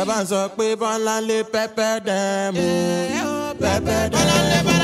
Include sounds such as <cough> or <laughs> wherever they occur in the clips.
ẹ bá ń sọ pé bọ́lá lé pẹ́pẹ́ dẹ́mu pẹ́pẹ́ dẹ́mu.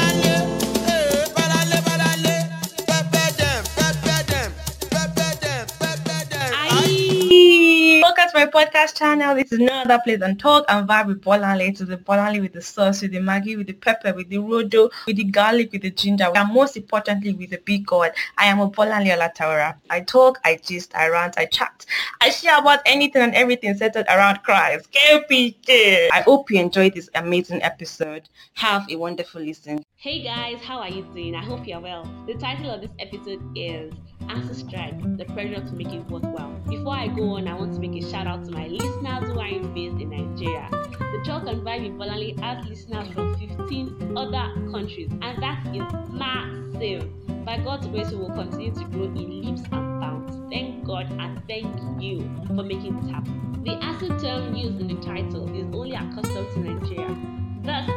To my podcast channel. This is no other place than talk and vibe with Bolanle. To the Bolanle with the sauce, with the Maggi, with the pepper, with the rodo, with the garlic, with the ginger, and most importantly with the big God. I am a Bolanle Olataura. I talk, I gist, I rant, I chat. I share about anything and everything centered around Christ. KPK. I hope you enjoyed this amazing episode. Have a wonderful listen. Hey guys, how are you doing? I hope you're well. The title of this episode is ASUU Strike, the pressure to make it worthwhile. Before I go on, I want to make a shout out to my listeners who are based in Nigeria. The Talk and Vibe in Bolanle has listeners from 15 other countries, and that is massive. By God's grace, we will continue to grow in leaps and bounds. Thank God and thank you for making it happen. The ASUU term used in the title is only accustomed to Nigeria. Thus,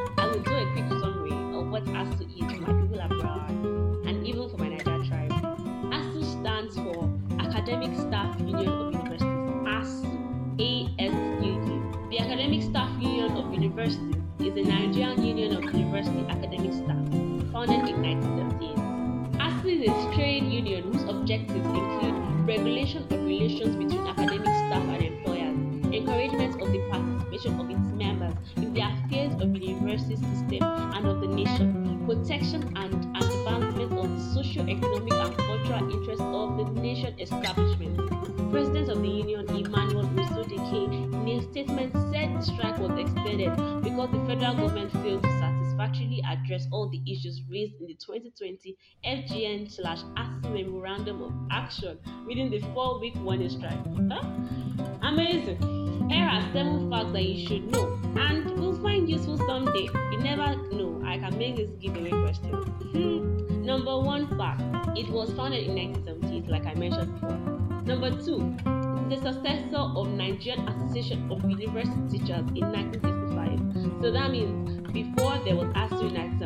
is the Nigerian Union of University Academic Staff, founded in 1978. ASUU is a trade union whose objectives include regulation of relations between academic staff and employers, encouragement of the participation of its members in the affairs of the university system and of the nation, protection and advancement of the socio-economic in the 2020 FGN slash ASUU Memorandum of Action within the four-week warning strike. Huh? Amazing. Here are seven facts that you should know and will find useful someday. You never know. I can make this giveaway question. Hmm. Number one fact: It was founded in 1978, like I mentioned before. Number two: the successor of Nigerian Association of University Teachers in 1965. So that means before there was ASUU in 1978,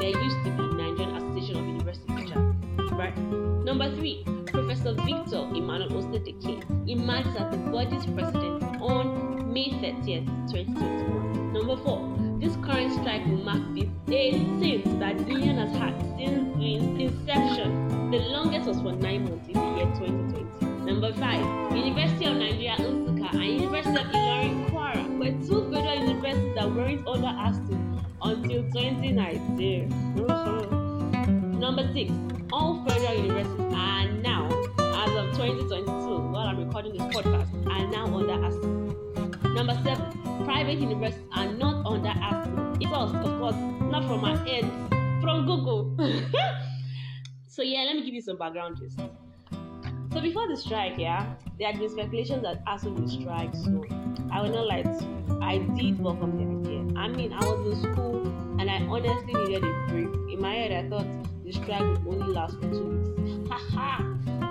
there used to be Nigerian Association of University Teachers. Right? Number three: Professor Victor Emmanuel Osodeke emerged as the body's president on May 30th, 2021. Number four: This current strike will mark the 18th that the union has had since inception. The longest was for nine months in the year 2020. Number five: University of Nigeria Nsukka and University of Ilorin Kwara were two federal universities that weren't under ASUU until 2019. Mm-hmm. Number six: All federal universities are now, as of 2022, while I'm recording this podcast, are now under ASUU. Number seven, private universities are not under ASUU. It's us, of course, not from our ends, from Google. <laughs> so yeah, let me give you some background just. So before the strike, yeah, there had been speculations that ASUU will strike. So I will not lie to you, I did welcome the. I mean, I was in school and I honestly needed a break. In my head, I thought the strike would only last for two weeks. Haha!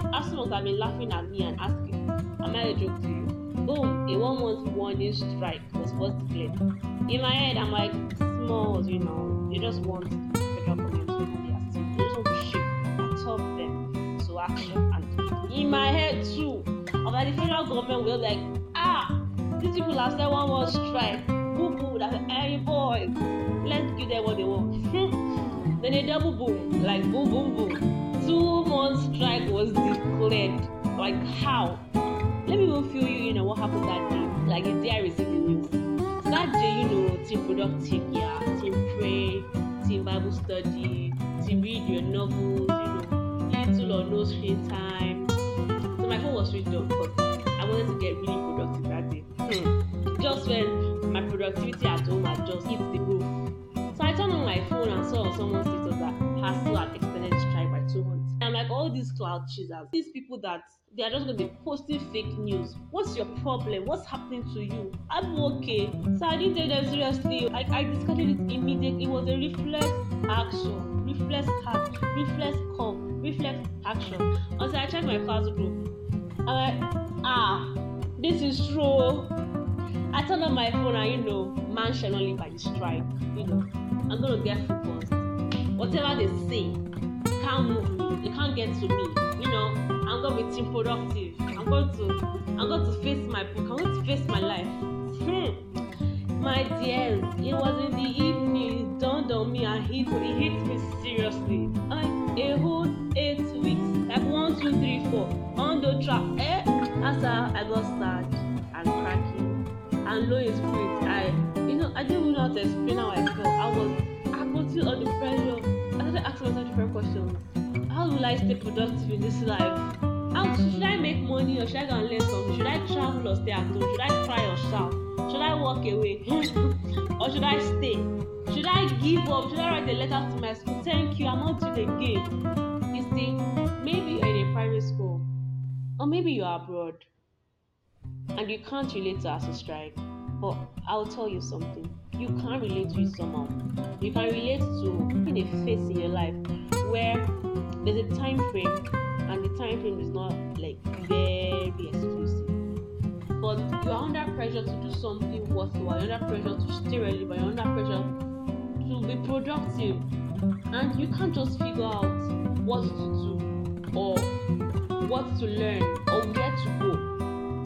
Must have been laughing at me and asking, "Am I a joke to you?" Boom! A one month warning strike was first declared. In my head, I'm like, small, you know, they just want to their thing. They just want to and tell them to action. And in my head too, I'm like the federal government will like, ah, these people have said one more strike. Boo boo, that's hey boys, let's give them what they want. <laughs> then a double boom, like boom boom boom. Two month strike was declared. Like how? Let me even fill you in on what happened that day. Like the day I received the news. So that day, you know, team productive, yeah, team pray, team Bible study, team read your novels, you know, little or no screen time. So my phone was switched off because I wanted to get really productive that day. Hmm. Just when productivity at home had just hit the roof. So I turned on my phone and saw on someone's status that Hassel had extended the strike by two months. I'm like, all these cloud chasers, these people that they are just going to be posting fake news. What's your problem? What's happening to you? I'm okay. So I didn't take them seriously. I, I discarded it immediately. It was a reflex action, reflex act, reflex call, reflex action. Until I checked my class group. I'm like, ah, this is true. I turn on my phone and you know, man shall not live by the strike. You know, I'm gonna get focused. Whatever they say can't move me. They can't get to me. You know, I'm gonna be team productive. I'm going to I'm going to face my book. I'm going to face my life. Hmm. My dears, it was in the evening. It dawned on me and hit it hit me seriously. Like a whole eight weeks, like one, two, three, four, on the track. Eh? As I, I got sad and low in spirit. I, you know, I didn't even know how to explain how I felt. I was, I got still under pressure. I started asking myself different questions. How will I stay productive in this life? How should I make money or should I go and learn something? Should I travel or stay at home? Should I cry or shout? Should I walk away? <laughs> or should I stay? Should I give up? Should I write a letter to my school? Thank you, I'm not doing again. You see, maybe you're in a private school, or maybe you're abroad, and you can't relate to ASUU strike. But I'll tell you something. You can't relate to somehow. You can relate to in a phase in your life where there's a time frame and the time frame is not like very exclusive. But you're under pressure to do something worthwhile, you're under pressure to stay relevant, you're under pressure to be productive. And you can't just figure out what to do or what to learn or where to go.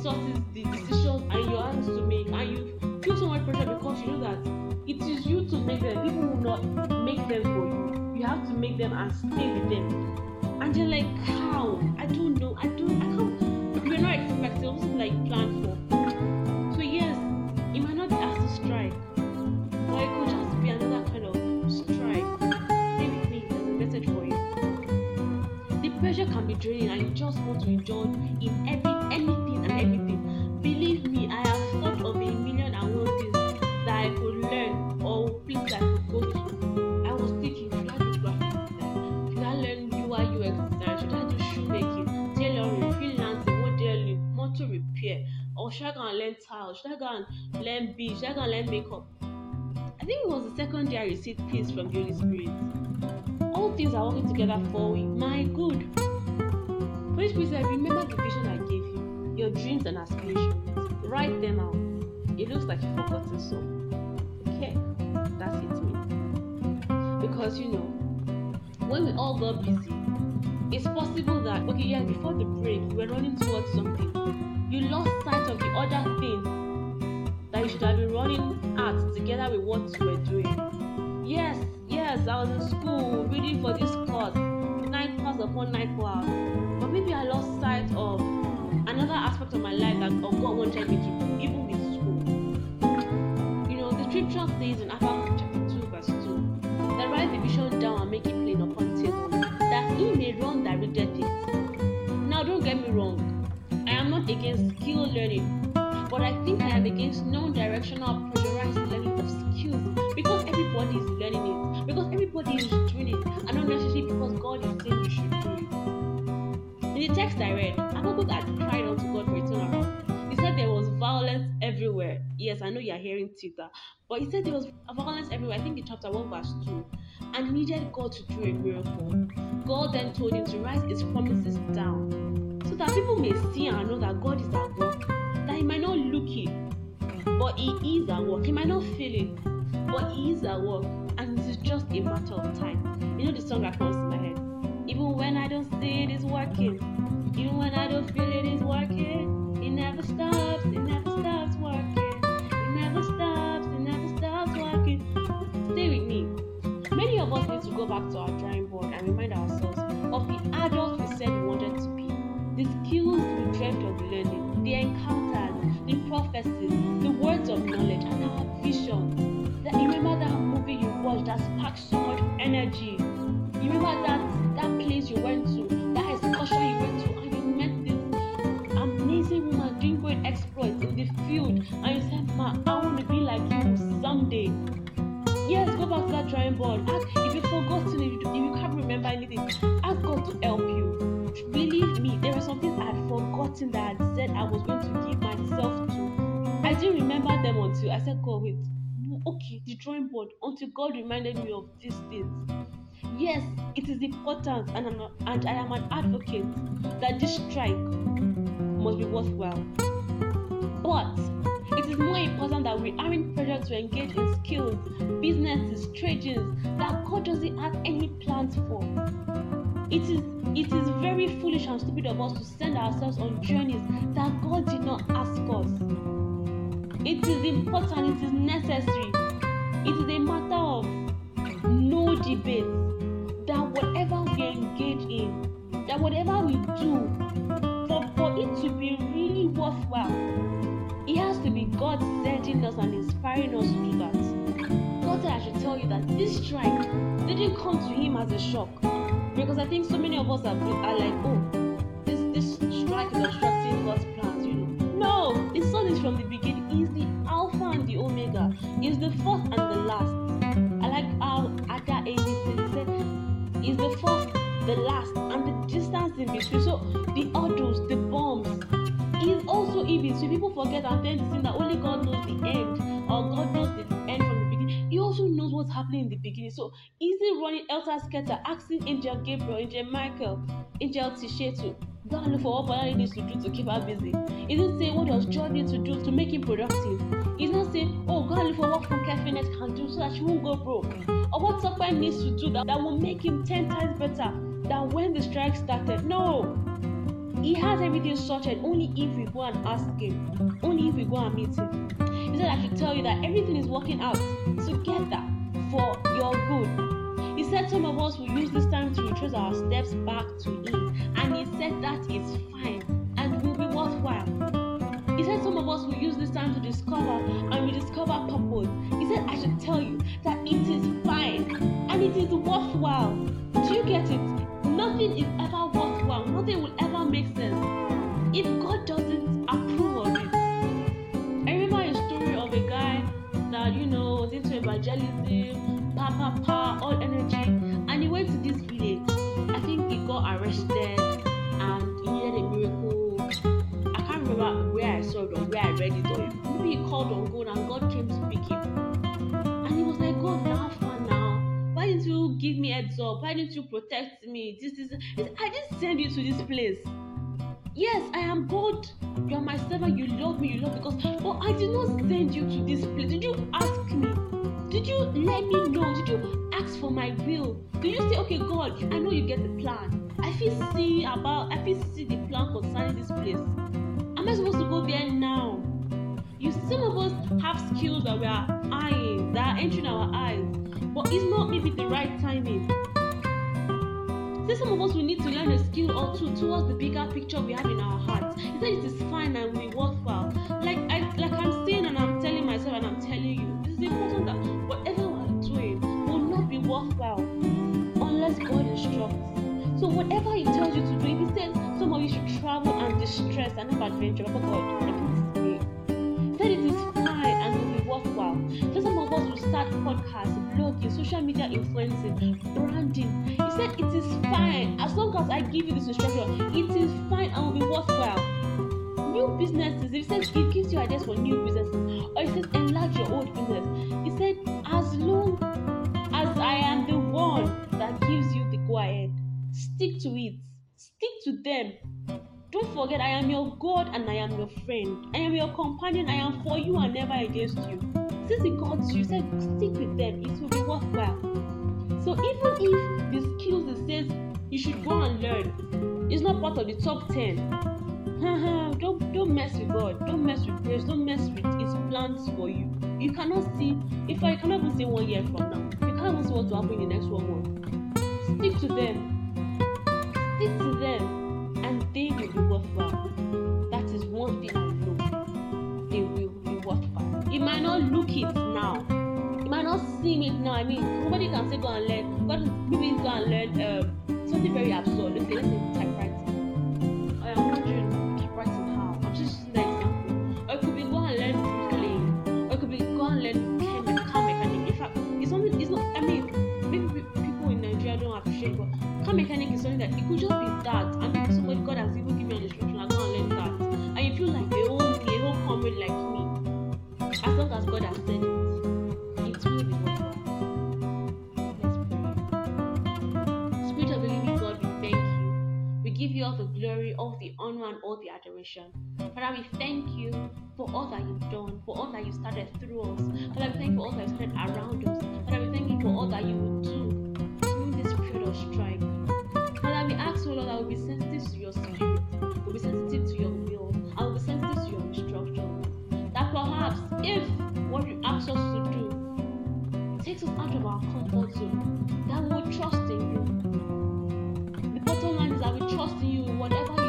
Sources the decisions and your hands to make and you feel so much pressure because you know that it is you to make them. People will not make them for you. You have to make them and stay with them and you're like, how? I don't know. I don't. I can't. You're not expecting something like planned for. So yes, it might not be ASUU strike, but it could just be another kind of strike. Stay with me. There's a message for you. The pressure can be draining, and you just want to enjoy in I go and learn tile? Should I go and learn bead? Should I go and learn makeup? I think it was the second day I received peace from the Holy Spirit. All things are working together for me. my good. Holy Spirit said, remember the vision I gave you, your dreams and aspirations. Write them out. It looks like you've forgotten some. Okay, that's it, me. Because you know, when we all got busy, it's possible that okay, yeah, before the break, we were running towards something. You lost sight of the other thing that you should have been running at together with what you were doing. Yes, yes, I was in school reading for this course, night class upon night class. But maybe I lost sight of another aspect of my life that God wanted me to do, even with school. You know, the scripture says in Habakkuk against skill learning, but I think I am against non-directional pressurized learning of skills because everybody is learning it, because everybody is doing it, and not necessarily because God is saying you should do it. In the text I read, Habakkuk had cried unto God for a turnaround. He said there was violence everywhere. Yes, I know you're hearing Twitter, but he said there was violence everywhere. I think in chapter 1, verse 2. And needed God to do a miracle. God then told him to write his promises down so that people may see and know that God is at work. That he might not look it, but he is at work. He might not feel it, but he is at work. And it is just a matter of time. You know the song that comes to my head. Even when I don't see it is working. Even when I don't feel it is working. It never stops. It never stops working. It never stops. It never stops working. Stay with me. Many of us need to go back to our drawing board and remind ourselves the words of knowledge, and our vision. That you remember that movie you watched that sparked so much energy. You remember that that place you went to, that excursion you went to, and you met this amazing woman doing great exploits in the field, and you said, "Ma, I want to be like you someday." Yes, go back to that drawing board. Ask if you've forgotten, if you, if you can't remember anything, ask God to help you. Believe me, there were some things I had forgotten that I said I was going to. I didn't remember them until I said, God, okay, the drawing board, until God reminded me of these things. Yes, it is important, and, I'm, and I am an advocate that this strike must be worthwhile. But it is more important that we aren't pressured to engage in skills, businesses, trades that God doesn't have any plans for. It is it is very foolish and stupid of us to send ourselves on journeys that God did not ask us. It is important, it is necessary. It is a matter of no debate that whatever we engage in, that whatever we do, for, for it to be really worthwhile, it has to be God sending us and inspiring us to do that. Said I should tell you that this strike didn't come to him as a shock. Because I think so many of us are, are like, oh, this this strike is a God's first and the last. I like how Ada Ehi said, he the first, the last, and the distance in between. So the hurdles, the bombs, is also in between. People forget and to think that only God knows the end, or God knows the end from the beginning. He also knows what's happening in the beginning. So easy running Elter Skelter, asking Angel Gabriel, Angel Michael, Angel Tishetu, go and look for what Father needs to do to keep her busy. He didn't say what does John need to do to make him productive. What Funke can do so that she won't go broke. Or what Topai needs to do that, that will make him 10 times better than when the strike started. No! He has everything sorted only if we go and ask him, only if we go and meet him. He said, I should tell you that everything is working out together for your good. He said some of us will use this time to retrace our steps back to Him, and He said that is fine and will be worthwhile. He said some of us will use this time to discover and heads up? Why didn't you protect me? This is I didn't send you to this place. Yes, I am God. You are my servant. You love me. You love because. But I did not send you to this place. Did you ask me? Did you let me know? Did you ask for my will? Did you say, okay, God, I know you get the plan. I feel see about. I feel see the plan concerning this place. Am I supposed to go there now? You some of us have skills that we are eyeing, that are entering our eyes, but it's not maybe the right timing. Say some of us we need to learn a skill or two towards the bigger picture we have in our hearts. He said it is fine and will be worthwhile. Like I like I'm saying and I'm telling myself and I'm telling you, it is important that whatever we're doing will not be worthwhile unless God instructs. So whatever He tells you to do, He says some of you should travel and distress and have adventure, but God, I this me. He said it is fine social media influencing, branding. He said it is fine as long as I give you this instruction. It is fine and will be worthwhile. New businesses. He says he gives you ideas for new businesses, or he says enlarge your old business. He said as long as I am the one that gives you the ahead, stick to it. Stick to them. Don't forget, I am your God and I am your friend. I am your companion. I am for you and never against you. Since He calls you, said stick with them. It will be worthwhile. So even if the skills it says you should go and learn is not part of the top ten, don't don't mess with God. Don't mess with grace. Don't mess with His plans for you. You cannot see. If I cannot even see one year from now, you can't even see what will happen in the next one month. Stick to them. Stick to them, it now. You might not seem it now. I mean, somebody can say go and learn. God, maybe go and learn um, something very absurd. Okay, let's say adoration. Father, we thank you for all that you've done, for all that you started through us. Father, we thank you for all that you started around us. Father, we thank you for all that you will do during this period of strike. Father, we ask, oh Lord, that we'll be sensitive to your spirit, we'll be sensitive to your will, and we'll be sensitive to your instruction. That perhaps if what you ask us to do takes us out of our comfort zone, that we'll trust in you. The bottom line is that we trust in you, whatever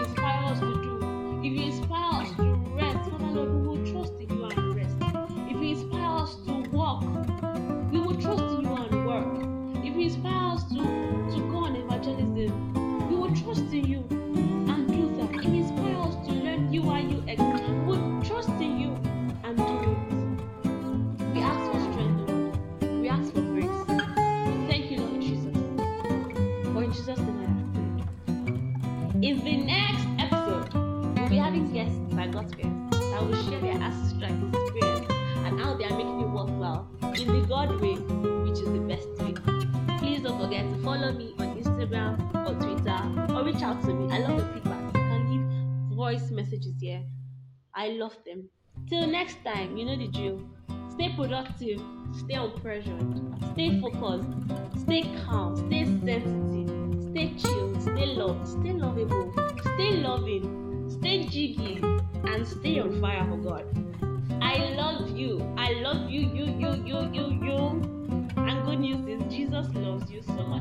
God way, which is the best way. Please don't forget to follow me on Instagram or Twitter or reach out to me. I love the feedback. You can leave voice messages here. I love them. Till next time, you know the drill. Stay productive, stay unpressured, stay focused, stay calm, stay sensitive, stay chill, stay loved, stay lovable, stay loving, stay jiggy, and stay on fire for God. I love you. I love you, you, you, you, you, you. And good news is Jesus loves you so much.